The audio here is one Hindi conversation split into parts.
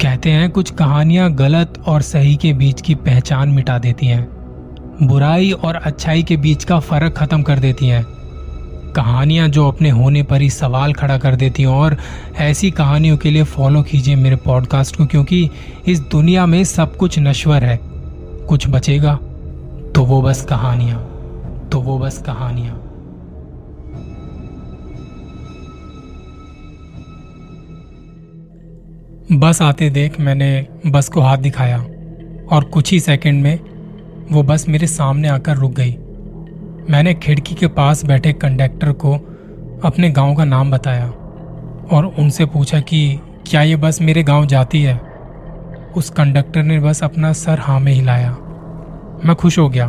कहते हैं, कुछ कहानियाँ गलत और सही के बीच की पहचान मिटा देती हैं। बुराई और अच्छाई के बीच का फ़र्क खत्म कर देती हैं। कहानियाँ जो अपने होने पर ही सवाल खड़ा कर देती हैं और ऐसी कहानियों के लिए फॉलो कीजिए मेरे पॉडकास्ट को, क्योंकि इस दुनिया में सब कुछ नश्वर है। कुछ बचेगा तो वो बस कहानियाँ तो वो बस कहानियाँ। बस आते देख मैंने बस को हाथ दिखाया और कुछ ही सेकंड में वो बस मेरे सामने आकर रुक गई। मैंने खिड़की के पास बैठे कंडक्टर को अपने गाँव का नाम बताया और उनसे पूछा कि क्या ये बस मेरे गाँव जाती है? उस कंडक्टर ने बस अपना सर हाँ में हिलाया। मैं खुश हो गया।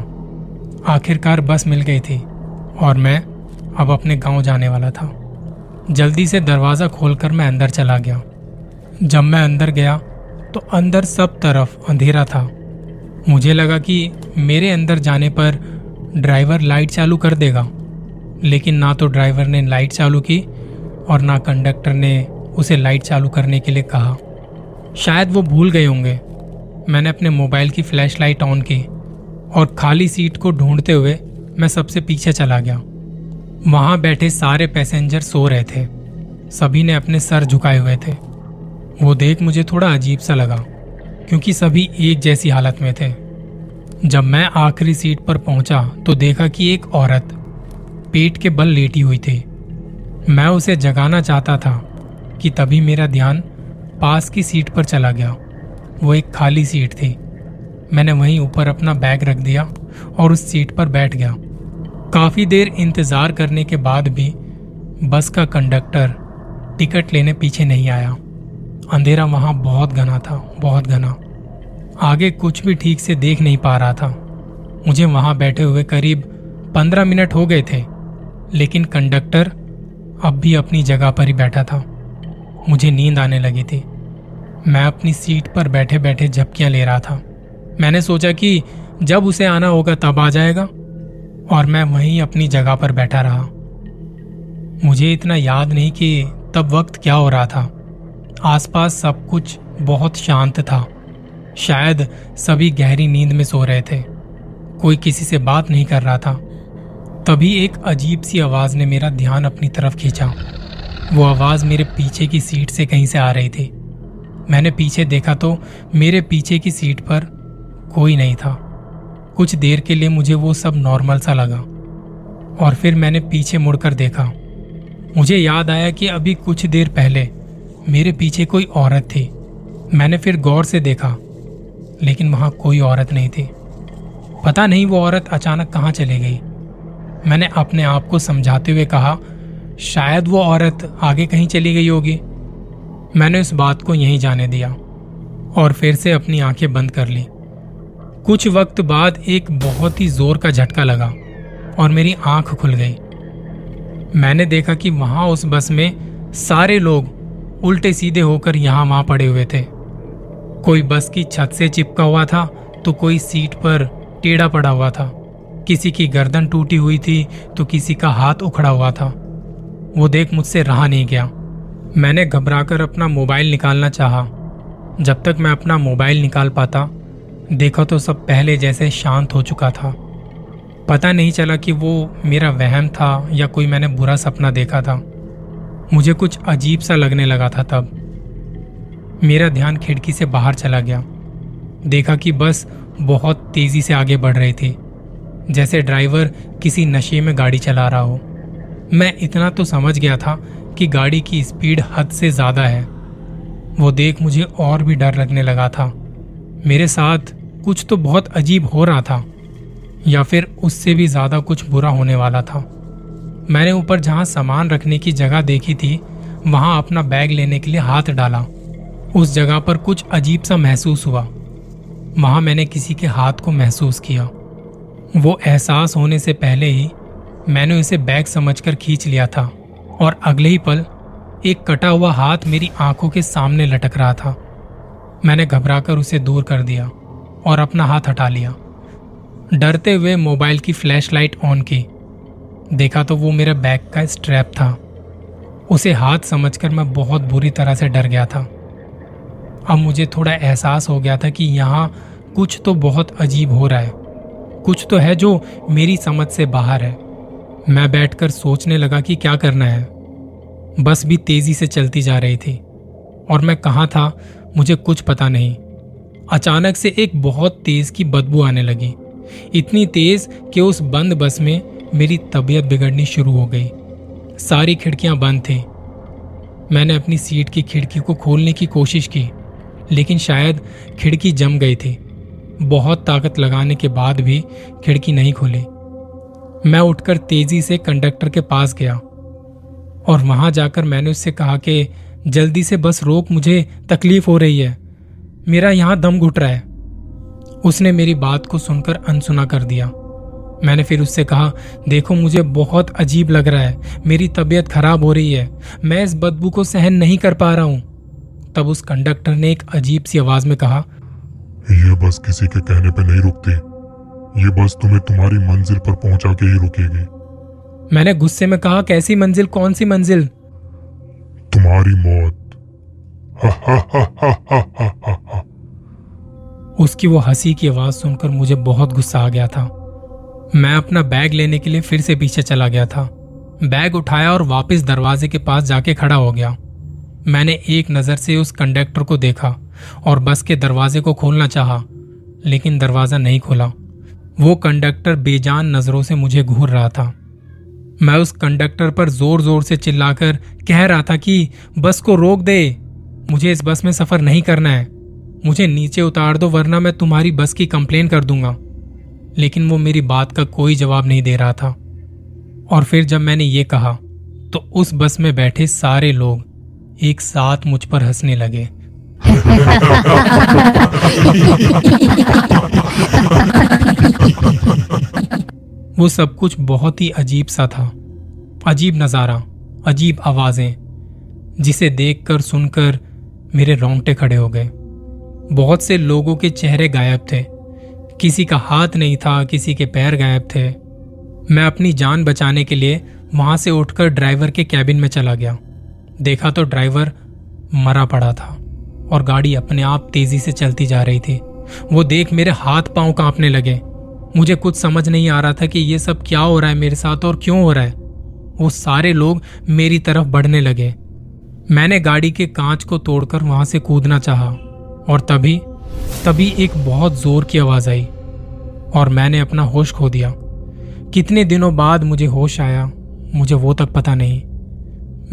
आखिरकार बस मिल गई थी और मैं अब अपने गाँव जाने वाला था। जल्दी से दरवाज़ा खोलकर मैं अंदर चला गया। जब मैं अंदर गया तो अंदर सब तरफ़ अंधेरा था। मुझे लगा कि मेरे अंदर जाने पर ड्राइवर लाइट चालू कर देगा, लेकिन ना तो ड्राइवर ने लाइट चालू की और ना कंडक्टर ने उसे लाइट चालू करने के लिए कहा। शायद वो भूल गए होंगे। मैंने अपने मोबाइल की फ्लैश लाइट ऑन की और खाली सीट को ढूंढते हुए मैं सबसे पीछे चला गया। वहाँ बैठे सारे पैसेंजर सो रहे थे। सभी ने अपने सर झुकाए हुए थे। वो देख मुझे थोड़ा अजीब सा लगा, क्योंकि सभी एक जैसी हालत में थे। जब मैं आखिरी सीट पर पहुँचा तो देखा कि एक औरत पेट के बल लेटी हुई थी। मैं उसे जगाना चाहता था कि तभी मेरा ध्यान पास की सीट पर चला गया। वो एक खाली सीट थी। मैंने वहीं ऊपर अपना बैग रख दिया और उस सीट पर बैठ गया। काफ़ी देर इंतज़ार करने के बाद भी बस का कंडक्टर टिकट लेने पीछे नहीं आया। अंधेरा वहाँ बहुत घना था, बहुत घना। आगे कुछ भी ठीक से देख नहीं पा रहा था। मुझे वहाँ बैठे हुए करीब पंद्रह मिनट हो गए थे, लेकिन कंडक्टर अब भी अपनी जगह पर ही बैठा था। मुझे नींद आने लगी थी। मैं अपनी सीट पर बैठे बैठे झपकियाँ ले रहा था। मैंने सोचा कि जब उसे आना होगा तब आ जाएगा, और मैं वहीं अपनी जगह पर बैठा रहा। मुझे इतना याद नहीं कि तब वक्त क्या हो रहा था। आसपास सब कुछ बहुत शांत था। शायद सभी गहरी नींद में सो रहे थे। कोई किसी से बात नहीं कर रहा था। तभी एक अजीब सी आवाज़ ने मेरा ध्यान अपनी तरफ़ खींचा। वो आवाज़ मेरे पीछे की सीट से कहीं से आ रही थी। मैंने पीछे देखा तो मेरे पीछे की सीट पर कोई नहीं था। कुछ देर के लिए मुझे वो सब नॉर्मल सा लगा। और फिर मैंने पीछे मुड़कर देखा। मुझे याद आया कि अभी कुछ देर पहले मेरे पीछे कोई औरत थी। मैंने फिर गौर से देखा, लेकिन वहाँ कोई औरत नहीं थी। पता नहीं वो औरत अचानक कहाँ चली गई। मैंने अपने आप को समझाते हुए कहा, शायद वो औरत आगे कहीं चली गई होगी। मैंने उस बात को यहीं जाने दिया और फिर से अपनी आँखें बंद कर ली। कुछ वक्त बाद एक बहुत ही ज़ोर का झटका लगा और मेरी आँख खुल गई। मैंने देखा कि वहाँ उस बस में सारे लोग उल्टे सीधे होकर यहाँ वहाँ पड़े हुए थे। कोई बस की छत से चिपका हुआ था तो कोई सीट पर टेढ़ा पड़ा हुआ था। किसी की गर्दन टूटी हुई थी तो किसी का हाथ उखड़ा हुआ था। वो देख मुझसे रहा नहीं गया। मैंने घबराकर अपना मोबाइल निकालना चाहा। जब तक मैं अपना मोबाइल निकाल पाता, देखा तो सब पहले जैसे शांत हो चुका था। पता नहीं चला कि वो मेरा वहम था या कोई मैंने बुरा सपना देखा था। मुझे कुछ अजीब सा लगने लगा था तब। मेरा ध्यान खिड़की से बाहर चला गया। देखा कि बस बहुत तेज़ी से आगे बढ़ रही थी, जैसे ड्राइवर किसी नशे में गाड़ी चला रहा हो। मैं इतना तो समझ गया था कि गाड़ी की स्पीड हद से ज़्यादा है। वो देख मुझे और भी डर लगने लगा था। मेरे साथ कुछ तो बहुत अजीब हो रहा था, या फिर उससे भी ज़्यादा कुछ बुरा होने वाला था। मैंने ऊपर जहाँ सामान रखने की जगह देखी थी, वहाँ अपना बैग लेने के लिए हाथ डाला। उस जगह पर कुछ अजीब सा महसूस हुआ। वहाँ मैंने किसी के हाथ को महसूस किया। वो एहसास होने से पहले ही मैंने उसे बैग समझकर खींच लिया था और अगले ही पल एक कटा हुआ हाथ मेरी आँखों के सामने लटक रहा था। मैंने घबराकर उसे दूर कर दिया और अपना हाथ हटा लिया। डरते हुए मोबाइल की फ्लैशलाइट ऑन की। देखा तो वो मेरे बैग का स्ट्रैप था। उसे हाथ समझकर मैं बहुत बुरी तरह से डर गया था। अब मुझे थोड़ा एहसास हो गया था कि यहाँ कुछ तो बहुत अजीब हो रहा है। कुछ तो है जो मेरी समझ से बाहर है। मैं बैठकर सोचने लगा कि क्या करना है। बस भी तेज़ी से चलती जा रही थी। और मैं कहाँ था, मुझे कुछ पता नहीं। अचानक से एक बहुत तेज की बदबू आने लगी। इतनी तेज कि उस बंद बस में मेरी तबीयत बिगड़नी शुरू हो गई। सारी खिड़कियाँ बंद थी। मैंने अपनी सीट की खिड़की को खोलने की कोशिश की, लेकिन शायद खिड़की जम गई थी। बहुत ताकत लगाने के बाद भी खिड़की नहीं खुली। मैं उठकर तेज़ी से कंडक्टर के पास गया और वहाँ जाकर मैंने उससे कहा कि, जल्दी से बस रोक, मुझे तकलीफ़ हो रही है। मेरा यहाँ दम घुट रहा है। उसने मेरी बात को सुनकर अनसुना कर दिया। मैंने फिर उससे कहा देखो मुझे बहुत अजीब लग रहा है। मेरी तबीयत खराब हो रही है। मैं इस बदबू को सहन नहीं कर पा रहा हूँ। तब उस कंडक्टर ने एक अजीब सी आवाज़ में कहा यह बस किसी के कहने पर नहीं रुकती। ये बस तुम्हें तुम्हारी मंजिल पर पहुँचा के ही रुकेगी। मैंने गुस्से में कहा कैसी मंजिल? कौन सी मंजिल? तुम्हारी मौत। हा हा हा हा हा हा हा। उसकी वो हँसी की आवाज़ सुनकर मुझे बहुत गुस्सा आ गया था। मैं अपना बैग लेने के लिए फिर से पीछे चला गया था। बैग उठाया और वापस दरवाजे के पास जाके खड़ा हो गया। मैंने एक नज़र से उस कंडक्टर को देखा और बस के दरवाजे को खोलना चाहा, लेकिन दरवाज़ा नहीं खुला। वो कंडक्टर बेजान नज़रों से मुझे घूर रहा था। मैं उस कंडक्टर पर ज़ोर ज़ोर से चिल्लाकर कह रहा था कि बस को रोक दे मुझे इस बस में सफ़र नहीं करना है। मुझे नीचे उतार दो वरना मैं तुम्हारी बस की कंप्लेन कर दूँगा। लेकिन वो मेरी बात का कोई जवाब नहीं दे रहा था। और फिर जब मैंने ये कहा तो उस बस में बैठे सारे लोग एक साथ मुझ पर हंसने लगे। वो सब कुछ बहुत ही अजीब सा था। अजीब नज़ारा, अजीब आवाज़ें, जिसे देखकर सुनकर मेरे रोंगटे खड़े हो गए। बहुत से लोगों के चेहरे गायब थे। किसी का हाथ नहीं था, किसी के पैर गायब थे। मैं अपनी जान बचाने के लिए वहाँ से उठकर ड्राइवर के कैबिन में चला गया। देखा तो ड्राइवर मरा पड़ा था और गाड़ी अपने आप तेज़ी से चलती जा रही थी। वो देख मेरे हाथ पाँव कांपने लगे। मुझे कुछ समझ नहीं आ रहा था कि ये सब क्या हो रहा है मेरे साथ और क्यों हो रहा है। वो सारे लोग मेरी तरफ़ बढ़ने लगे। मैंने गाड़ी के कांच को तोड़कर वहाँ से कूदना चाहा और तभी तभी एक बहुत ज़ोर की आवाज़ आई और मैंने अपना होश खो दिया। कितने दिनों बाद मुझे होश आया, मुझे वो तक पता नहीं।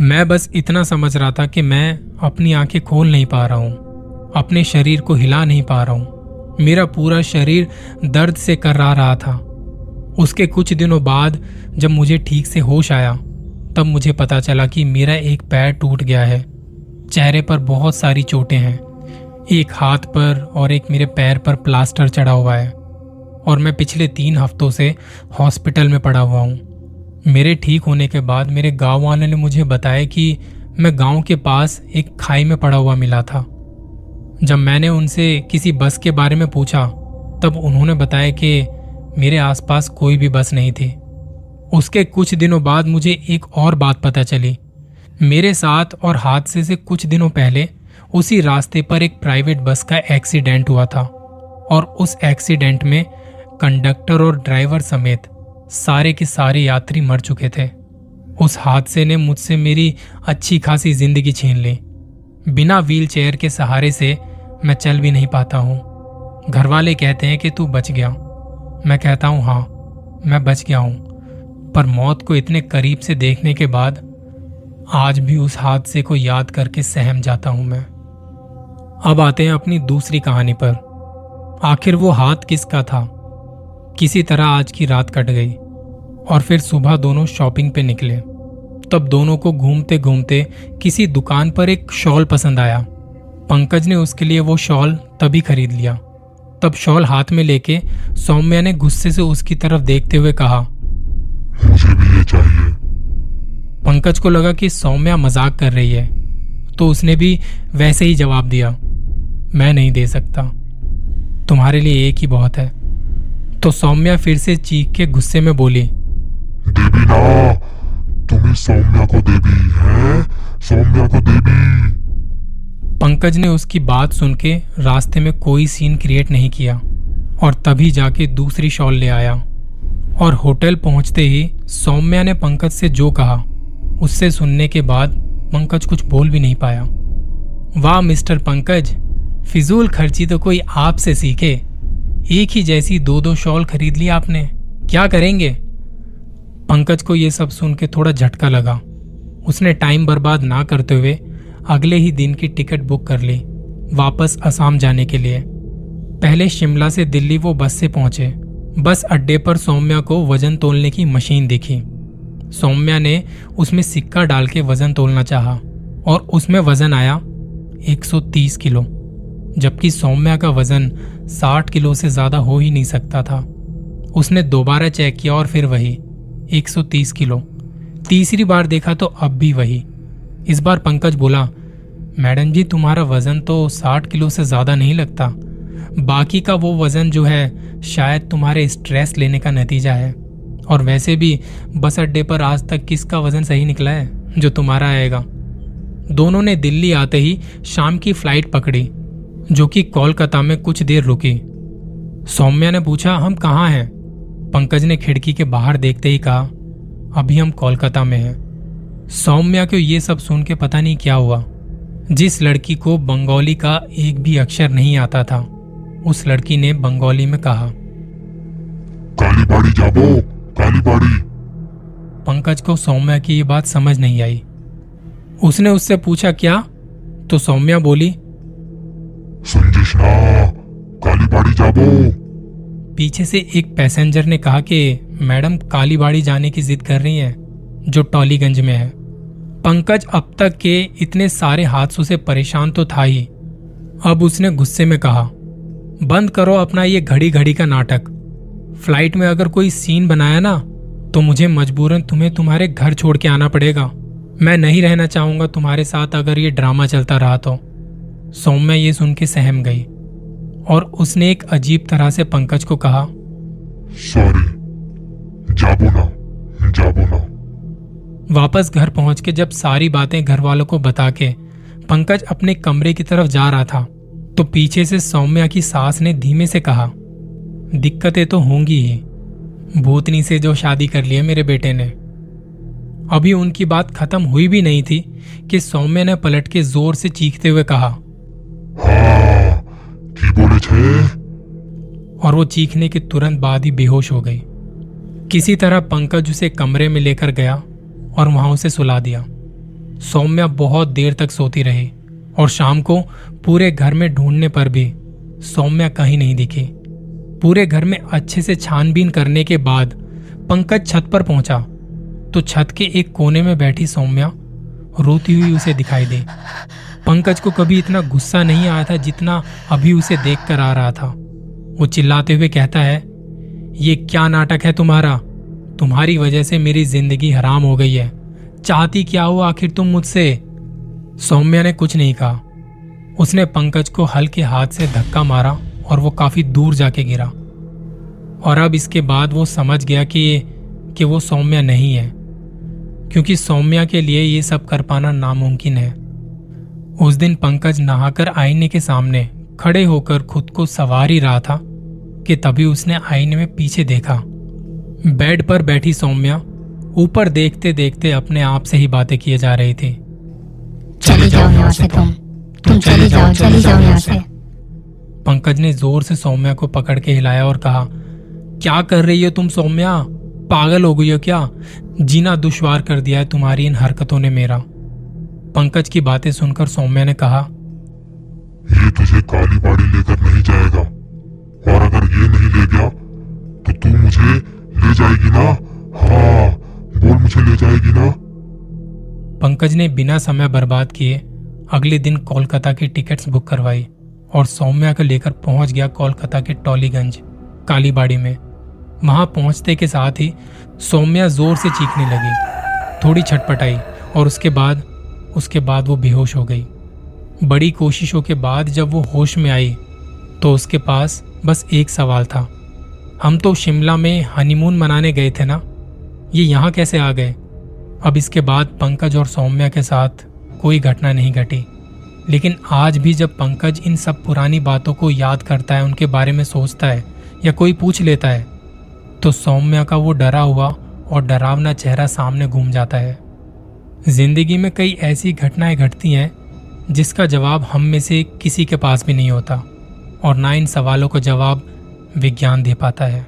मैं बस इतना समझ रहा था कि मैं अपनी आँखें खोल नहीं पा रहा हूँ, अपने शरीर को हिला नहीं पा रहा हूँ। मेरा पूरा शरीर दर्द से कर रहा रहा था। उसके कुछ दिनों बाद जब मुझे ठीक से होश आया, तब मुझे पता चला कि मेरा एक पैर टूट गया है। चेहरे पर बहुत सारी चोटें हैं। एक हाथ पर और एक मेरे पैर पर प्लास्टर चढ़ा हुआ है और मैं पिछले तीन हफ्तों से हॉस्पिटल में पड़ा हुआ हूँ। मेरे ठीक होने के बाद मेरे गाँव वालों ने मुझे बताया कि मैं गाँव के पास एक खाई में पड़ा हुआ मिला था। जब मैंने उनसे किसी बस के बारे में पूछा, तब उन्होंने बताया कि मेरे आसपास कोई भी बस नहीं थी। उसके कुछ दिनों बाद मुझे एक और बात पता चली। मेरे साथ और हादसे से कुछ दिनों पहले उसी रास्ते पर एक प्राइवेट बस का एक्सीडेंट हुआ था और उस एक्सीडेंट में कंडक्टर और ड्राइवर समेत सारे के सारे यात्री मर चुके थे। उस हादसे ने मुझसे मेरी अच्छी खासी ज़िंदगी छीन ली। बिना व्हील चेयर के सहारे से मैं चल भी नहीं पाता हूँ। घर वाले कहते हैं कि तू बच गया। मैं कहता हूँ हाँ मैं बच गया हूँ। पर मौत को इतने करीब से देखने के बाद आज भी उस हादसे को याद करके सहम जाता हूँ मैं। अब आते हैं अपनी दूसरी कहानी पर। आखिर वो हाथ किसका था? किसी तरह आज की रात कट गई और फिर सुबह दोनों शॉपिंग पे निकले। तब दोनों को घूमते घूमते किसी दुकान पर एक शॉल पसंद आया। पंकज ने उसके लिए वो शॉल तभी खरीद लिया। तब शॉल हाथ में लेके सौम्या ने गुस्से से उसकी तरफ़ देखते हुए कहा मुझे भी ये चाहिए। पंकज को लगा कि सौम्या मज़ाक कर रही है। तो उसने भी वैसे ही जवाब दिया मैं नहीं दे सकता। तुम्हारे लिए एक ही बहुत है। तो सौम्या फिर से चीख के गुस्से में बोली देवी ना तुम्हें सौम्या को देवी है? सौम्या को देवी। पंकज ने उसकी बात सुन के रास्ते में कोई सीन क्रिएट नहीं किया और तभी जाके दूसरी शॉल ले आया। और होटल पहुँचते ही सौम्या ने पंकज से जो कहा उससे सुनने के बाद पंकज कुछ बोल भी नहीं पाया। वाह मिस्टर पंकज फिजूल खर्ची तो कोई आपसे सीखे। एक ही जैसी दो दो शॉल खरीद ली आपने। क्या करेंगे? पंकज को यह सब सुन के थोड़ा झटका लगा। उसने टाइम बर्बाद ना करते हुए अगले ही दिन की टिकट बुक कर ली, वापस असम जाने के लिए। पहले शिमला से दिल्ली वो बस से पहुँचे। बस अड्डे पर सौम्या को वज़न तोलने की मशीन दिखी। सौम्या ने उसमें सिक्का डाल के वज़न तोलना चाहा और उसमें वज़न आया 130 किलो। जबकि सौम्या का वज़न 60 किलो से ज़्यादा हो ही नहीं सकता था। उसने दोबारा चेक किया और फिर वही 130 किलो। तीसरी बार देखा तो अब भी वही। इस बार पंकज बोला, मैडम जी, तुम्हारा वज़न तो साठ किलो से ज़्यादा नहीं लगता। बाकी का वो वज़न जो है, शायद तुम्हारे स्ट्रेस लेने का नतीजा है। और वैसे भी बस अड्डे पर आज तक किसका वज़न सही निकला है, जो तुम्हारा आएगा? दोनों ने दिल्ली आते ही शाम की फ़्लाइट पकड़ी। जो कि कोलकाता में कुछ देर रुकी। सौम्या ने पूछा हम कहाँ हैं? पंकज ने खिड़की के बाहर देखते ही कहा अभी हम कोलकाता में हैं। सौम्या को ये सब सुन के पता नहीं क्या हुआ। जिस लड़की को बंगाली का एक भी अक्षर नहीं आता था उस लड़की ने बंगाली में कहा कालीबाड़ी जाबो कालीबाड़ी पंकज को सौम्या की ये बात समझ नहीं आई। उसने उससे पूछा क्या? तो सौम्या बोली संजिश ना कालीबाड़ी जाबो। पीछे से एक पैसेंजर ने कहा कि मैडम कालीबाड़ी जाने की जिद कर रही हैं, जो टॉलीगंज में है। पंकज अब तक के इतने सारे हादसों से परेशान तो था ही। अब उसने गुस्से में कहा, बंद करो अपना ये घड़ी घड़ी का नाटक। फ़्लाइट में अगर कोई सीन बनाया ना तो मुझे मजबूरन तुम्हें तुम्हारे घर छोड़ के आना पड़ेगा। मैं नहीं रहना चाहूँगा तुम्हारे साथ अगर ये ड्रामा चलता रहा तो। सौम्या ये सुन के सहम गई और उसने एक अजीब तरह से पंकज को कहा सॉरी जाबो ना जाबो ना. वापस घर पहुँच के जब सारी बातें घर वालों को बता के पंकज अपने कमरे की तरफ़ जा रहा था तो पीछे से सौम्या की सास ने धीमे से कहा दिक्कतें तो होंगी ही। भूतनी से जो शादी कर लिया मेरे बेटे ने। अभी उनकी बात खत्म हुई भी नहीं थी कि सौम्या ने पलट के ज़ोर से चीखते हुए कहा की बोले छे? और वो चीखने के तुरंत बाद ही बेहोश हो गई। किसी तरह पंकज उसे कमरे में लेकर गया और वहाँ उसे सुला दिया। सौम्या बहुत देर तक सोती रही और शाम को पूरे घर में ढूँढने पर भी सौम्या कहीं नहीं दिखी। पूरे घर में अच्छे से छानबीन करने के बाद पंकज छत पर पहुँचा। तो छत के एक कोने में बैठी सौम्या रोती हुई उसे दिखाई दी। पंकज को कभी इतना गुस्सा नहीं आया था जितना अभी उसे देख कर आ रहा था। वो चिल्लाते हुए कहता है, ये क्या नाटक है तुम्हारा? तुम्हारी वजह से मेरी ज़िंदगी हराम हो गई है। चाहती क्या हो आखिर तुम मुझसे? सौम्या ने कुछ नहीं कहा। उसने पंकज को हल्के हाथ से धक्का मारा और वो काफ़ी दूर जाके गिरा। और अब इसके बाद वो समझ गया कि कि वो सौम्या नहीं है, क्योंकि सौम्या के लिए ये सब कर पाना नामुमकिन है। उस दिन पंकज नहाकर आईने के सामने खड़े होकर खुद को सवार ही रहा था कि तभी उसने आईने में पीछे देखा। बेड पर बैठी सौम्या ऊपर देखते देखते अपने आप से ही बातें किए जा रही थी। चली जाओ यहाँ से तुम। तुम चली जाओ चली जाओ यहाँ से। पंकज ने ज़ोर से सौम्या को पकड़ के हिलाया और कहा क्या कर रही हो तुम सौम्या? पागल हो गई हो क्या? जीना दुश्वार कर दिया है तुम्हारी इन हरकतों ने मेरा। पंकज की बातें सुनकर सौम्या ने कहा ये तुझे काली बाड़ी लेकर नहीं जाएगा। और अगर ये नहीं ले गया तो तू मुझे ले जाएगी ना? हाँ बोल मुझे ले जाएगी ना? पंकज ने बिना समय बर्बाद किए अगले दिन कोलकाता की टिकट्स बुक करवाई और सौम्या को लेकर पहुँच गया कोलकाता के टॉलीगंज कालीबाड़ी में। वहाँ पहुँचते के साथ ही सौम्या ज़ोर से चीखने लगी थोड़ी छटपटाई और उसके बाद उसके बाद वो बेहोश हो गई। बड़ी कोशिशों के बाद जब वो होश में आई तो उसके पास बस एक सवाल था। हम तो शिमला में हनीमून मनाने गए थे ना? ये यहाँ कैसे आ गए? अब इसके बाद पंकज और सौम्या के साथ कोई घटना नहीं घटी। लेकिन आज भी जब पंकज इन सब पुरानी बातों को याद करता है, उनके बारे में सोचता है या कोई पूछ लेता है तो सौम्या का वो डरा हुआ और डरावना चेहरा सामने घूम जाता है। ज़िंदगी में कई ऐसी घटनाएँ घटती हैं, जिसका जवाब हम में से किसी के पास भी नहीं होता, और ना इन सवालों का जवाब विज्ञान दे पाता है।